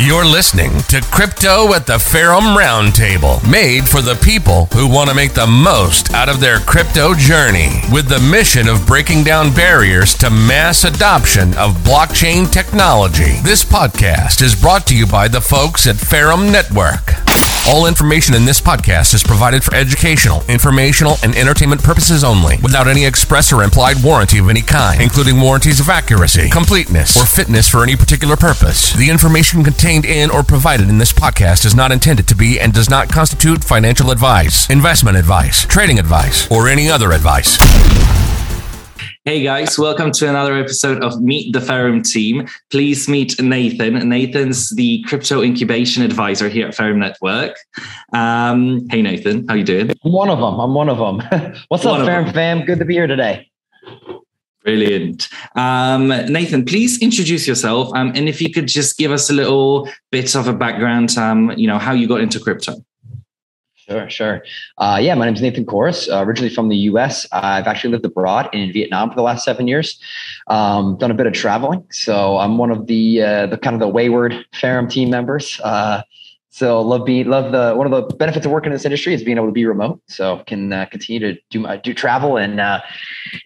You're listening to Crypto at the Ferrum Roundtable, made for the people who want to make the most out of their crypto journey, with the mission of breaking down barriers to mass adoption of blockchain technology. This podcast is brought to you by the folks at Ferrum Network. All information in this podcast is provided for educational, informational, and entertainment purposes only, without any express or implied warranty of any kind, including warranties of accuracy, completeness, or fitness for any particular purpose. The information contained in or provided in this podcast is not intended to be and does not constitute financial advice, investment advice, trading advice, or any other advice. Hey guys, welcome to another episode of Meet the Ferrum team. Please meet Nathan. Nathan's the crypto incubation advisor here at Ferrum Network. Um, hey Nathan, how you doing? I'm one of them. I'm one of them. What's one up, Ferrum fam? Good to be here today. Brilliant. Um, Nathan, please introduce yourself. Um, and if you could just give us a little bit of a background, um, you know, how you got into crypto. Sure, sure. Uh, yeah, my name is Nathan Korus, uh, originally from the US. I've actually lived abroad in Vietnam for the last seven years. Um, done a bit of traveling, so I'm one of the uh, the kind of the wayward Ferrum team members. Uh, so love be love the one of the benefits of working in this industry is being able to be remote. So can uh, continue to do my do travel and uh,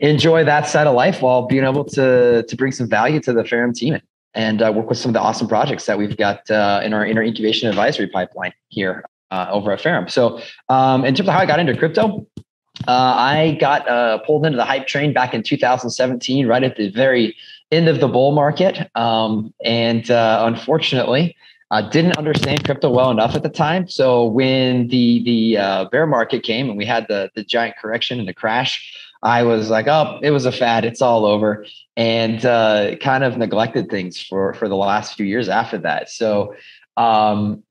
enjoy that side of life while being able to to bring some value to the Ferrum team and work with some of the awesome projects that we've got in our in our incubation advisory pipeline here uh, over at Ferrum. So, um, in terms of how I got into crypto, uh, I got uh, pulled into the hype train back in 2017, right at the very end of the bull market. Um, and uh, unfortunately, I didn't understand crypto well enough at the time. So when the the uh, bear market came and we had the the giant correction and the crash, I was like, oh, it was a fad. It's all over, and uh, kind of neglected things for for the last few years after that. So um,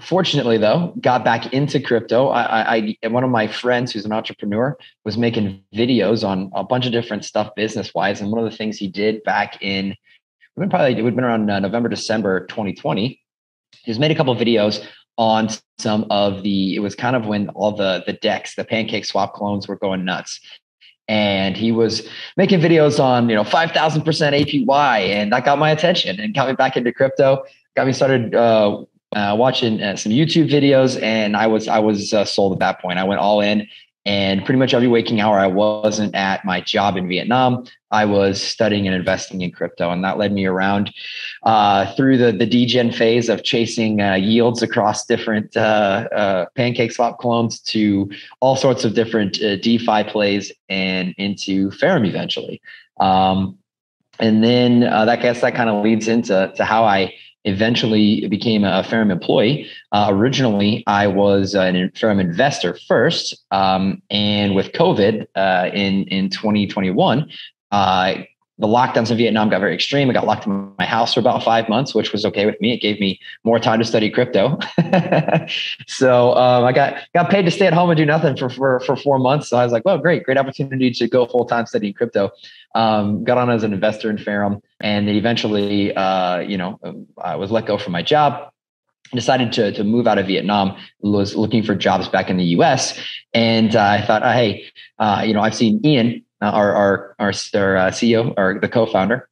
fortunately though got back into crypto. I, I one of my friends who's an entrepreneur was making videos on a bunch of different stuff business wise and one of the things he did back in we've been probably it would have been around uh, november december 2020 he's made a couple videos on some of the it was kind of when all the the DEX the PancakeSwap clones were going nuts. And he was making videos on you know 5000% apy and that got my attention and got me back into crypto got me started uh, uh, watching uh, some YouTube videos, and I was I was uh, sold at that point. I went all in, and pretty much every waking hour I wasn't at my job in Vietnam. I was studying and investing in crypto, and that led me around uh, through the the degen phase of chasing uh, yields across different uh, PancakeSwap clones to all sorts of different DeFi plays and into Ferrum eventually. Um, and then that guess that kind of leads into to how I eventually became a Ferrum employee. Uh, originally, I was a Ferrum investor first, um, and with COVID uh, in in 2021, uh, the lockdowns in Vietnam got very extreme. I got locked in my house for about five months, which was okay with me. It gave me more time to study crypto. so um, I got got paid to stay at home and do nothing for, for for four months. So I was like, well, great, great opportunity to go full time studying crypto. Um, got on as an investor in Ferrum, and then eventually, uh, you know, I was let go from my job decided to, to move out of Vietnam, was looking for jobs back in the US. And uh, I thought, oh, hey, uh, you know, I've seen Ian uh, our our our, our uh, CEO or the co-founder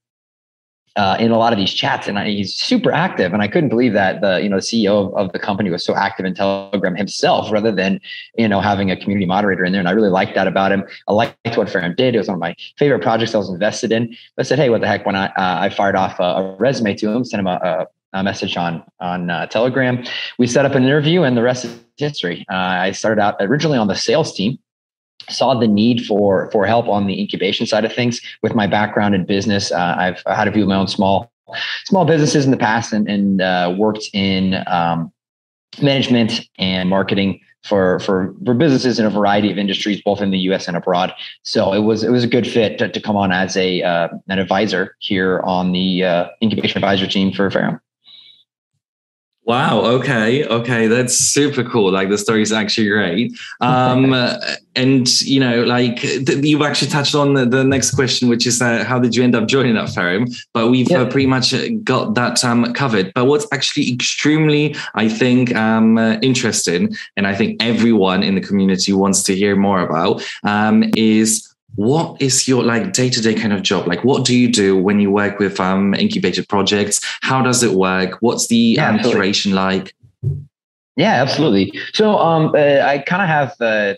uh, in a lot of these chats, and I, he's super active. And I couldn't believe that the you know the CEO of, of, the company was so active in Telegram himself, rather than you know having a community moderator in there. And I really liked that about him. I liked what Ferrum did. It was one of my favorite projects I was invested in. But I said, hey, what the heck? When I uh, I fired off a, a, resume to him, sent him a, a a message on on uh, Telegram. We set up an interview, and the rest is history. Uh, I started out originally on the sales team, saw the need for for help on the incubation side of things with my background in business uh, i've had a few of my own small small businesses in the past and, and uh, worked in um, management and marketing for, for for businesses in a variety of industries both in the us and abroad so it was it was a good fit to, to come on as a uh, an advisor here on the uh, incubation advisor team for Ferrum. Wow. Okay. Okay. That's super cool. Like the story is actually great. Um, and you know, like th- you've actually touched on the, the next question, which is uh, how did you end up joining that Ferrum? But we've uh, pretty much uh, got that um, covered. But what's actually extremely, I think, um, uh, interesting, and I think everyone in the community wants to hear more about, um, is what is your like day-to-day kind of job? Like what do you do when you work with um, incubated projects? How does it work? What's the yeah, um, curation like? Yeah absolutely. So um, uh, i kind of have uh,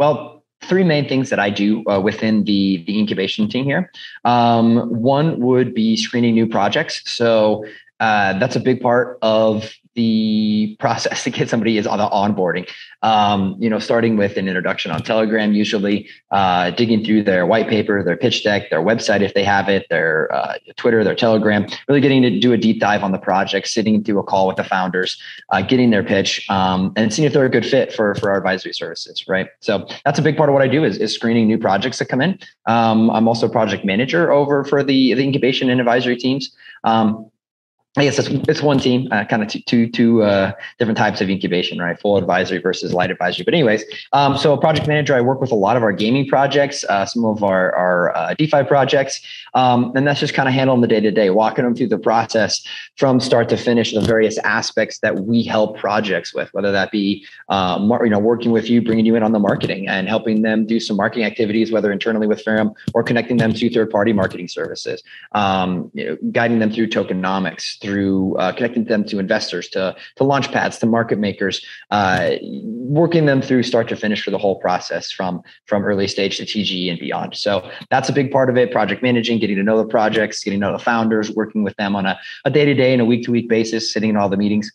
well three main things that i do uh, within the the incubation team here. Um, one would be screening new projects. So uh, that's a big part of the process to get somebody is on the onboarding. Um, you know, starting with an introduction on Telegram, usually uh, digging through their white paper, their pitch deck, their website if they have it, their uh, Twitter, their Telegram, really getting to do a deep dive on the project, sitting through a call with the founders, uh, getting their pitch, um, and seeing if they're a good fit for for our advisory services. Right. So that's a big part of what I do is, is screening new projects that come in. Um, I'm also project manager over for the the incubation and advisory teams. Um, I guess it's, it's one team, uh, kind of two, two, two uh, different types of incubation, right? Full advisory versus light advisory. But anyways, um, so a project manager, I work with a lot of our gaming projects, uh, some of our, our uh, DeFi projects, um, and that's just kind of handling the day to day, walking them through the process from start to finish, the various aspects that we help projects with, whether that be uh, mar- you know working with you, bringing you in on the marketing and helping them do some marketing activities, whether internally with Ferrum or connecting them to third party marketing services, um, you know, guiding them through tokenomics through uh, connecting them to investors, to to launch pads, to market makers, uh, working them through start to finish for the whole process from from early stage to TGE and beyond. So that's a big part of it. Project managing, getting to know the projects, getting to know the founders, working with them on a day to day and a week to week basis, sitting in all the meetings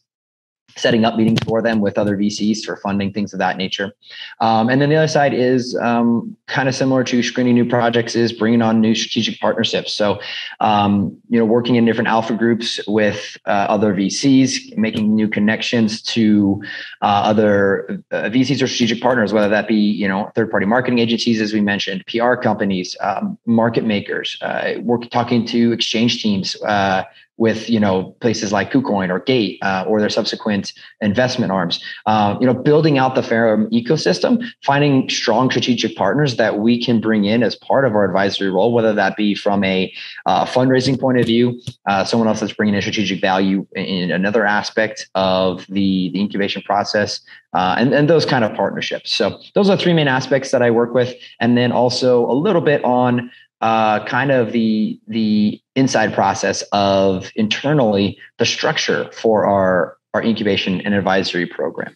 setting up meetings for them with other VCs for funding, things of that nature. Um, and then the other side is um, kind of similar to screening new projects is bringing on new strategic partnerships. So, um, you know, working in different alpha groups with uh, other VCs, making new connections to uh, other uh, VCs or strategic partners, whether that be, you know, third party marketing agencies, as we mentioned, PR companies, um, market makers, uh, work, talking to exchange teams, uh, with you know places like KuCoin or Gate uh, or their subsequent investment arms. Uh, you know, building out the Ferrum ecosystem, finding strong strategic partners that we can bring in as part of our advisory role, whether that be from a uh, fundraising point of view, uh, someone else that's bringing in strategic value in another aspect of the the incubation process, uh, and, and those kind of partnerships. So those are three main aspects that I work with. And then also a little bit on uh, kind of the the inside process of internally the structure for our our incubation and advisory program.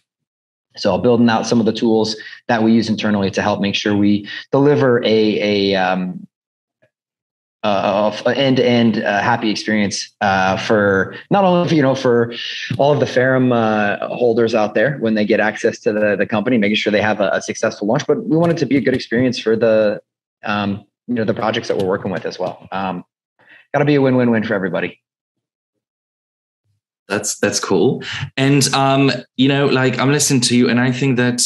So building out some of the tools that we use internally to help make sure we deliver a a um, uh, end-to-end uh, happy experience uh, for not only you know for all of the Ferrum uh, holders out there when they get access to the, the company, making sure they have a, a, successful launch, but we want it to be a good experience for the um, you know the projects that we're working with as well. Um, Got to be a win-win-win for everybody. That's that's cool, and um, you know, like I'm listening to you, and I think that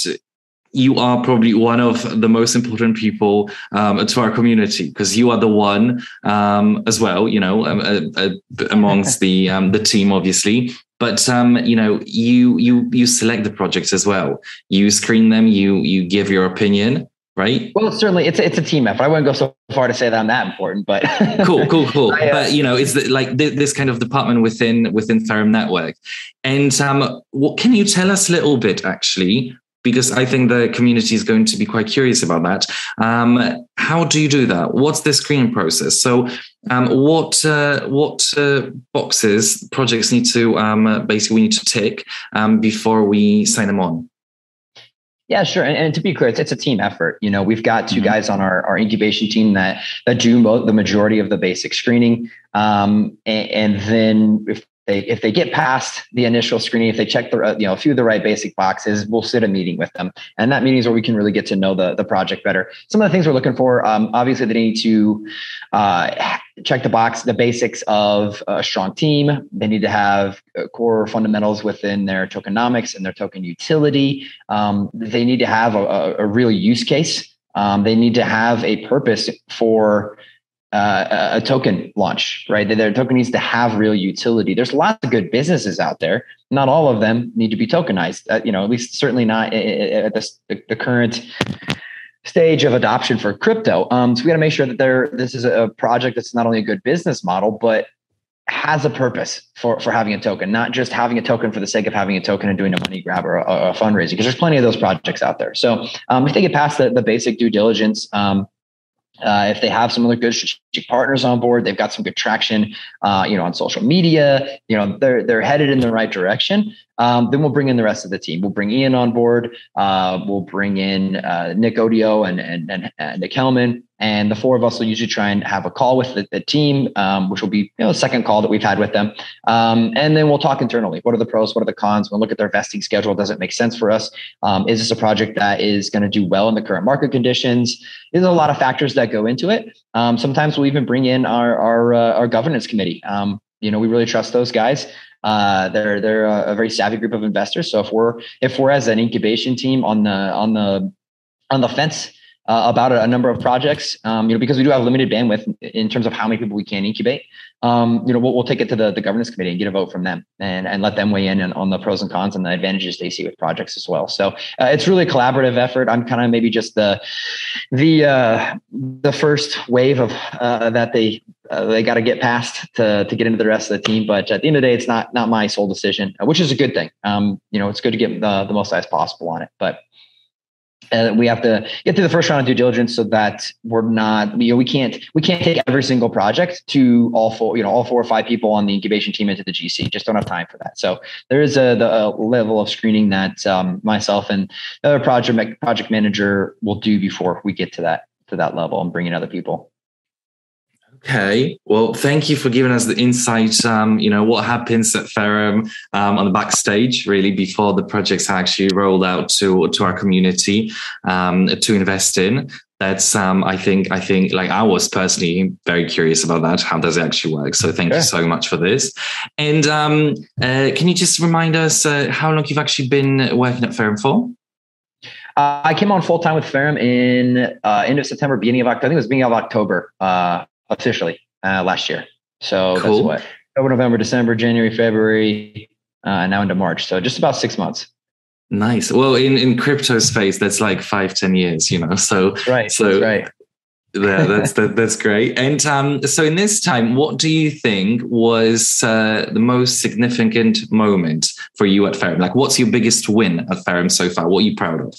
you are probably one of the most important people um, to our community because you are the one um, as well, you know, um, uh, uh, amongst the um, the team, obviously. But um, you know, you you you select the projects as well. You screen them. You you give your opinion, right? Well, certainly it's it's a team effort. I wouldn't go so far to say that I'm that important, but cool, cool, cool. I, uh, but you know, it's the, like this kind of department within within Ferrum Network. And um, what can you tell us a little bit actually? Because I think the community is going to be quite curious about that. Um, how do you do that? What's the screening process? So, um, what uh, what uh, boxes projects need to um, basically we need to tick um, before we sign them on? Yeah, sure. And, and, to be clear, it's, it's a team effort. You know, we've got 2 mm-hmm. guys on our, our incubation team that that do the majority of the basic screening. Um, and, and, then if they if they get past the initial screening, if they check the you know a few of the right basic boxes, we'll sit a meeting with them, and that meeting is where we can really get to know the the project better. Some of the things we're looking for, um, obviously, they need to uh, check the box, the basics of a strong team. They need to have core fundamentals within their tokenomics and their token utility. Um, they need to have a, a real use case. Um, they need to have a purpose for uh, a token launch, right? Their token needs to have real utility. There's lots of good businesses out there. Not all of them need to be tokenized. Uh, you know, at least certainly not at the, the current stage of adoption for crypto. Um, so we got to make sure that there this is a project that's not only a good business model, but has a purpose for, for having a token, not just having a token for the sake of having a token and doing a money grab or a, a fundraising, because there's plenty of those projects out there. So um, if they get past the, the basic due diligence, um, Uh, if they have some other good strategic partners on board, they've got some good traction, uh, you know, on social media. You know, they're they're headed in the right direction. Um, then we'll bring in the rest of the team. We'll bring Ian on board. Uh, we'll bring in uh, Nick Odio and and, and, and Nick Hellman, and the four of us will usually try and have a call with the, the team, um, which will be you know the second call that we've had with them, um, and then we'll talk internally. What are the pros? What are the cons? We'll look at their vesting schedule. Does it make sense for us? Um, is this a project that is going to do well in the current market conditions? There's a lot of factors that go into it. Um, sometimes we'll even bring in our our, uh, our governance committee. Um, you know, we really trust those guys. Uh, they're they're a, a, very savvy group of investors. So if we're if we're as an incubation team on the on the on the fence uh, about a, a, number of projects, um, you know, because we do have limited bandwidth in terms of how many people we can incubate. Um, you know, we'll, we'll, take it to the, the governance committee and get a vote from them and, and let them weigh in on, on the pros and cons and the advantages they see with projects as well. So uh, it's really a collaborative effort. I'm kind of maybe just the the uh, the first wave of uh, that they uh, they got to get past to to get into the rest of the team. But at the end of the day, it's not not my sole decision, which is a good thing. Um, you know, it's good to get the, the most eyes possible on it, but uh, we have to get through the first round of due diligence so that we're not you know we can't we can't take every single project to all four you know all four or five people on the incubation team into the gc just don't have time for that. So there is a the a level of screening that um, myself and the other project project manager will do before we get to that to that level and bring in other people Okay. Well, thank you for giving us the insight. Um, you know what happens at Ferrum um, on the backstage, really, before the projects are actually rolled out to to our community um, to invest in. That's um, I think I think like I was personally very curious about that. How does it actually work? So thank you so much for this. And um, uh, can you just remind us uh, how long you've actually been working at Ferrum for? Uh, I came on full time with Ferrum in uh, end of September, beginning of October. I think it was beginning of October uh, officially uh, last year. So cool. that's what October, November, December, January, February, uh, now into March. So just about six months. Nice. Well, in in crypto space, that's like five, ten years, you know. So right. So that's right. yeah, that's that, that's great. And um, so, in this time, what do you think was uh, the most significant moment for you at Ferrum? Like, what's your biggest win at Ferrum so far? What are you proud of?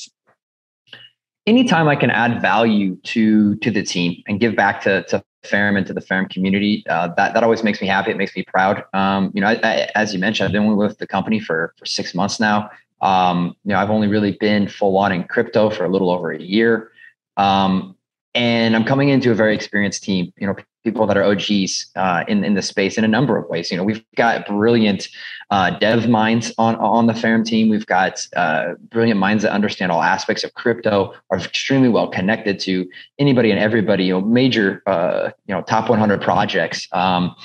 Anytime I can add value to to the team and give back to to Ferrum and to the Ferrum community. Uh, that that always makes me happy. It makes me proud. Um, you know, I, I, as you mentioned, I've been with the company for for six months now. Um, you know, I've only really been full on in crypto for a little over a year, um, and I'm coming into a very experienced team. You know, people that are OGs uh, in in the space in a number of ways. You know, we've got brilliant uh, dev minds on on the Ferrum team. We've got uh, brilliant minds that understand all aspects of crypto, are extremely well connected to anybody and everybody. You know, major uh, you know top 100 projects, um,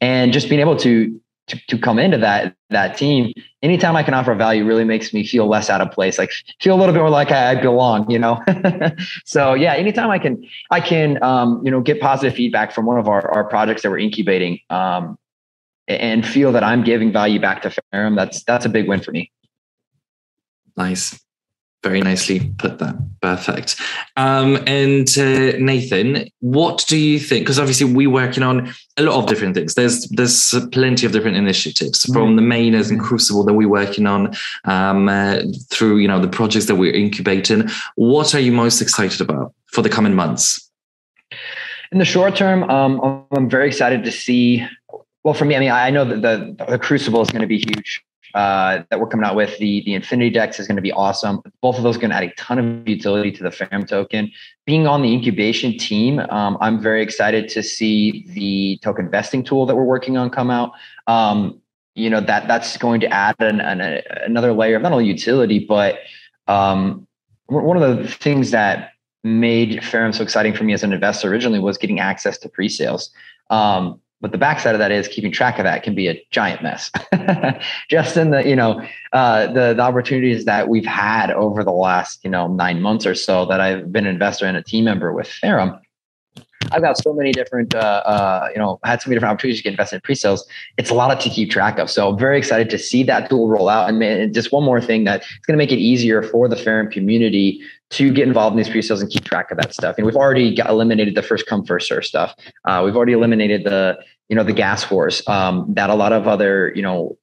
and just being able to to, to come into that that team anytime i can offer value really makes me feel less out of place like feel a little bit more like i, belong you know? So yeah anytime i can i can um, you know get positive feedback from one of our, our projects that we're incubating um, and feel that i'm giving value back to ferrum that's that's a big win for me. Nice very nicely put that. Perfect. Um, and uh, Nathan, what do you think? Because obviously we're working on a lot of different things. There's there's plenty of different initiatives mm-hmm. from the mainnet and Crucible that we're working on um, uh, through you know the projects that we're incubating. What are you most excited about for the coming months? In the short term, um, I'm very excited to see. Well, for me, I mean, I know that the, the Crucible is going to be huge uh, that we're coming out with. The the Infinity Dex is going to be awesome. Both of those are going to add a ton of utility to the Ferrum token. Being on the incubation team, um, I'm very excited to see the token vesting tool that we're working on come out. Um, you know that that's going to add an, an, another layer of not only utility, but um, one of the things that made Ferrum so exciting for me as an investor originally was getting access to pre-sales. Um, but the backside of that is keeping track of that can be a giant mess. Just in the, you know, uh, the, the opportunities that we've had over the last, you know, nine months or so that I've been an investor and a team member with Ferrum, I've got so many different, uh, uh, you know, had so many different opportunities to get invested in pre-sales. It's a lot to keep track of. So I'm very excited to see that tool roll out. And just one more thing that it's going to make it easier for the Ferrum community to get involved in these pre-sales and keep track of that stuff. And we've already got eliminated the first come first serve stuff. Uh, we've already eliminated the, you know, the gas wars um, that a lot of other, you know,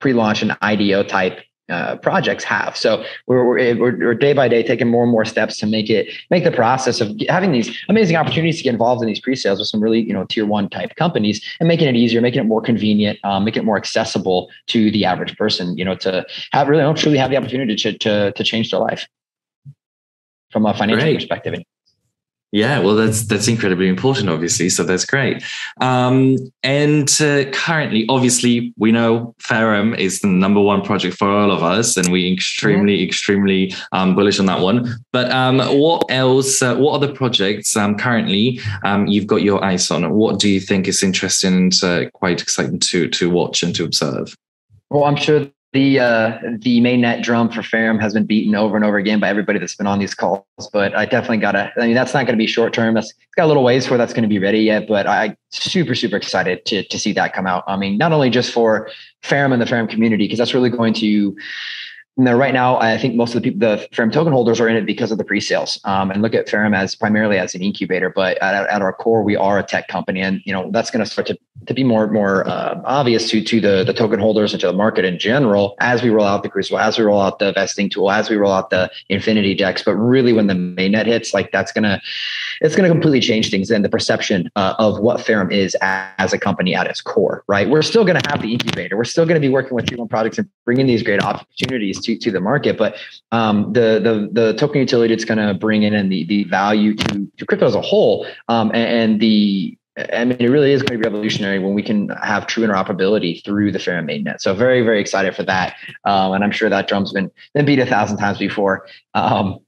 pre-launch and IDO type uh, projects have. So we're, we're, we're, day by day taking more and more steps to make it make the process of having these amazing opportunities to get involved in these pre-sales with some really you know tier one type companies and making it easier, making it more convenient, um, making it more accessible to the average person. You know, to have really don't truly have the opportunity to to to change their life from a financial Great. perspective. Yeah, well, that's that's incredibly important, obviously. So that's great. Um, and uh, currently, obviously, we know Ferrum is the number one project for all of us, and we're extremely, mm-hmm. extremely um, bullish on that one. But um, what else? Uh, what other projects um, currently um, you've got your eyes on? What do you think is interesting and uh, quite exciting to to watch and to observe? Well, I'm sure the uh, the mainnet drum for Ferrum has been beaten over and over again by everybody that's been on these calls. But I definitely gotta. I mean, that's not going to be short term. It's got a little ways before that's going to be ready yet. But I super super excited to to see that come out. I mean, not only just for Ferrum and the Ferrum community because that's really going to now, right now, I think most of the people, the Ferrum token holders are in it because of the pre-sales, um, and look at Ferrum as primarily as an incubator. But at, at, our core, we are a tech company, and you know that's going to start to to be more more uh, obvious to to the the token holders and to the market in general as we roll out the Crucible, as we roll out the vesting tool, as we roll out the Infinity Dex. But really, when the mainnet hits, like that's gonna it's gonna completely change things and the perception uh, of what Ferrum is as a company at its core. Right? We're still going to have the incubator. We're still going to be working with people projects and bringing these great opportunities to, to the market. But um, the, the, the token utility it's going to bring in and the, the value to, to crypto as a whole um, and, and the I mean, it really is going to be revolutionary when we can have true interoperability through the Ferrum mainnet. So very, very excited for that. Um, and I'm sure that drum's been been beat a thousand times before. Um,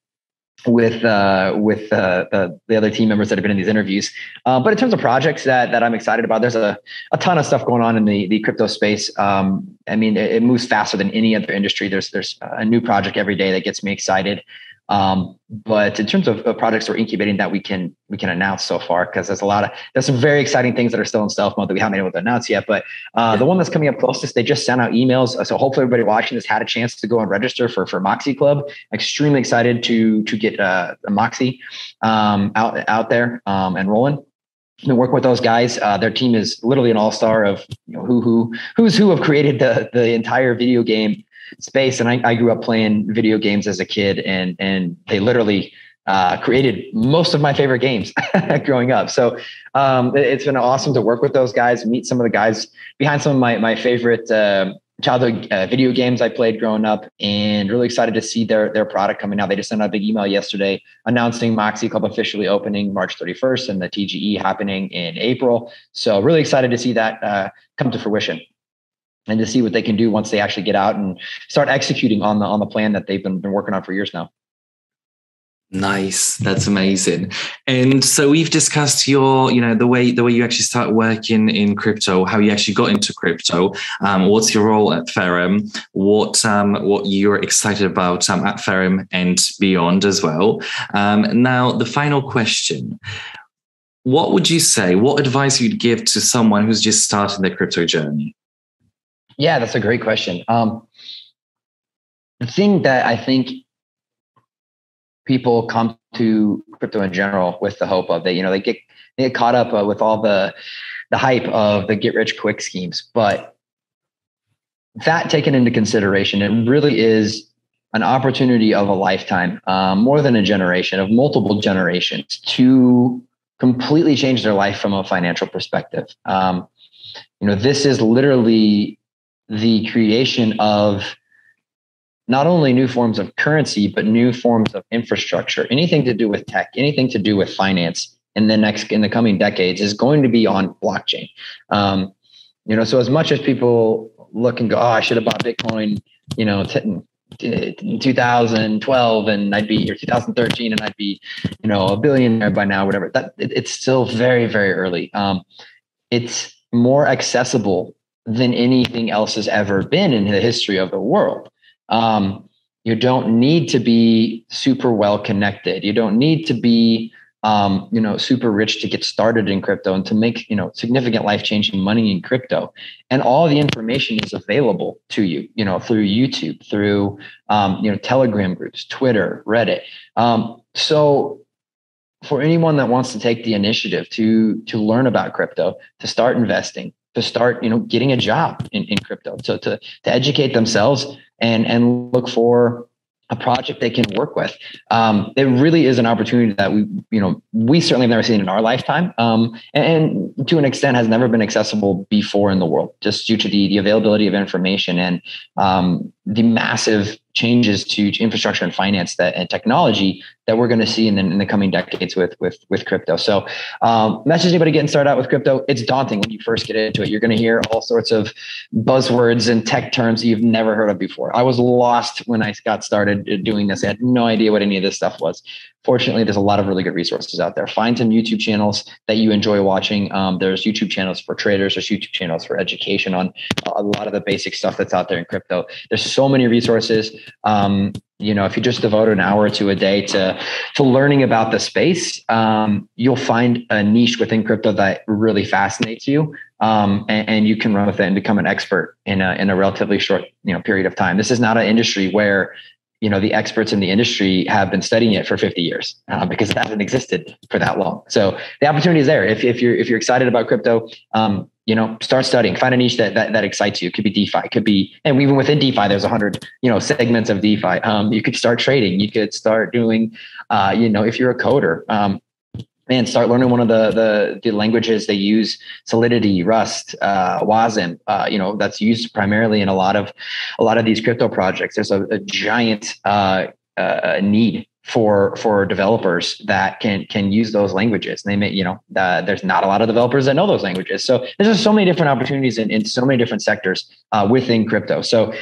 with uh, with uh, the, the other team members that have been in these interviews. Uh, but in terms of projects that that I'm excited about, there's a, a ton of stuff going on in the the crypto space. Um, I mean, it, it, moves faster than any other industry. There's there's a new project every day that gets me excited. Um, but in terms of, of, projects we're incubating that we can we can announce so far, because there's a lot of there's some very exciting things that are still in stealth mode that we haven't been able to announce yet. But uh, yeah. the one that's coming up closest, they just sent out emails, so hopefully everybody watching this had a chance to go and register for for Moxy Club. Extremely excited to to get uh, Moxy um, out out there um, and rolling been working with those guys. Uh, their team is literally an all star of you know, who who who's who have created the the entire video game space. And I, I grew up playing video games as a kid, and and they literally uh, created most of my favorite games growing up. So um, it, has been awesome to work with those guys, meet some of the guys behind some of my my favorite uh, childhood uh, video games I played growing up, and really excited to see their their product coming out. They just sent out a big email yesterday announcing Moxy Club officially opening March 31st and the TGE happening in April. So really excited to see that uh, come to fruition and to see what they can do once they actually get out and start executing on the on the plan that they've been, been working on for years now. Nice. That's amazing. And so we've discussed your, you know, the way the way you actually start working in crypto, how you actually got into crypto. Um, what's your role at Ferrum? What um, what you're excited about um, at Ferrum and beyond as well. Um, now, the final question: What would you say? What advice you'd give to someone who's just starting their crypto journey? Yeah, that's a great question. Um, the thing that I think people come to crypto in general with the hope of that, you know, they get they get caught up uh, with all the the hype of the get rich quick schemes, but that taken into consideration, it really is an opportunity of a lifetime, um, more than a generation, of multiple generations to completely change their life from a financial perspective. Um, you know, this is literally the creation of not only new forms of currency, but new forms of infrastructure. Anything to do with tech, anything to do with finance in the next in the coming decades is going to be on blockchain. Um, you know, so as much as people look and go, "Oh, I should have bought Bitcoin," you know, t- in 2012 and I'd be or 2013 and I'd be, you know, a billionaire by now, whatever. That it, it's still very, very early. Um, it's more accessible than anything else has ever been in the history of the world. Um, you don't need to be super well connected. You don't need to be, um, you know, super rich to get started in crypto and to make, you know, significant life changing money in crypto. And all the information is available to you, you know, through YouTube, through, um, you know, Telegram groups, Twitter, Reddit. Um, so for anyone that wants to take the initiative to to learn about crypto, to start investing, to start, you know, getting a job in, in crypto, to, to, to educate themselves. and and look for a project they can work with. Um, it really is an opportunity that we, you know, we certainly have never seen in our lifetime, um, and, and, to an extent has never been accessible before in the world, just due to the the availability of information and um, the massive changes to, infrastructure and finance that and technology that we're going to see in the, in the coming decades with with with crypto. So, um, message anybody getting started out with crypto. It's daunting when you first get into it. You're going to hear all sorts of buzzwords and tech terms you've never heard of before. I was lost when I got started doing this. I had no idea what any of this stuff was fortunately, there's a lot of really good resources out there. Find some YouTube channels that you enjoy watching. Um, there's YouTube channels for traders. There's YouTube channels for education on a lot of the basic stuff that's out there in crypto. There's so many resources. Um, you know, if you just devote an hour to a day to to learning about the space, um, you'll find a niche within crypto that really fascinates you, um, and, and, you can run with it and become an expert in a in a relatively short you know period of time. This is not an industry where you know the experts in the industry have been studying it for 50 years uh, because it hasn't existed for that long. So the opportunity is there. If, if you're if you're excited about crypto um, you know start studying. Find a niche that, that that excites you. It could be defi. It could be and even within defi there's 100 you know segments of defi. Um, you could start trading. You could start doing uh, you know if you're a coder um, man, start learning one of the the, the languages they use: Solidity, Rust, uh, Wasm. Uh, you know, that's used primarily in a lot of a lot of these crypto projects. There's a, a giant uh, uh, need for for developers that can can use those languages. And they may, you know, uh, there's not a lot of developers that know those languages. So there's just so many different opportunities in, in so many different sectors uh, within crypto. So,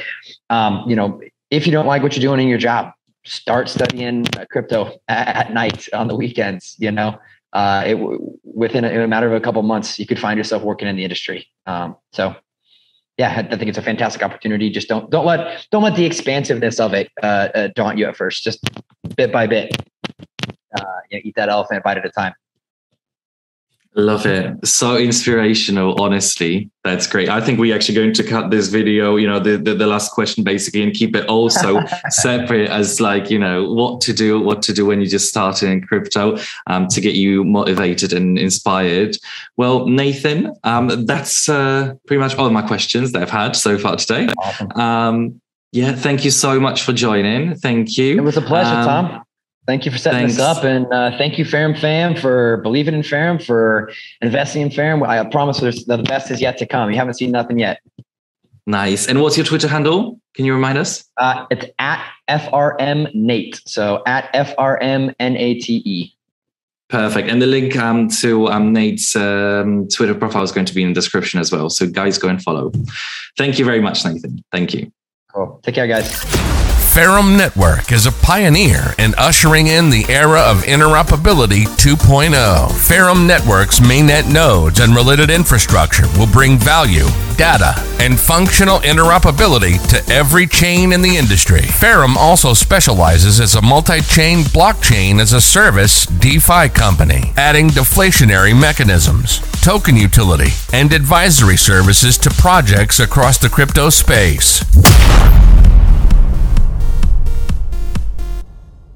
um, you know, if you don't like what you're doing in your job, start studying crypto at, at night on the weekends. You know, uh, it, within a, in a matter of a couple months, you could find yourself working in the industry. Um, so, yeah, I think it's a fantastic opportunity. Just don't don't let don't let the expansiveness of it uh, uh, daunt you at first. Just bit by bit, uh, you know, eat that elephant bite at a time. Love it. So inspirational, honestly. That's great. I think we're actually going to cut this video, you know, the, the, the last question basically and keep it also separate as like, you know, what to do, what to do when you just started in crypto um, to get you motivated and inspired. Well, Nathan, um, that's uh, pretty much all of my questions that I've had so far today. Um, yeah, thank you so much for joining. Thank you. It was a pleasure, um, Tom. Thank you for setting Thanks. this up, and uh, thank you, Ferrum fam, for believing in Ferrum, for investing in Ferrum. I promise the best is yet to come. You haven't seen nothing yet. Nice. And what's your Twitter handle? Can you remind us? Uh, it's at FRM Nate. So at FRM N A T E. Perfect. And the link um, to um, Nate's um, Twitter profile is going to be in the description as well. So guys, go and follow. Thank you very much, Nathan. Thank you. Cool. Take care, guys. Ferrum Network is a pioneer in ushering in the era of interoperability 2.0. Ferrum Network's mainnet nodes and related infrastructure will bring value, data, and functional interoperability to every chain in the industry. Ferrum also specializes as a multi-chain blockchain as a service DeFi company, adding deflationary mechanisms, token utility, and advisory services to projects across the crypto space.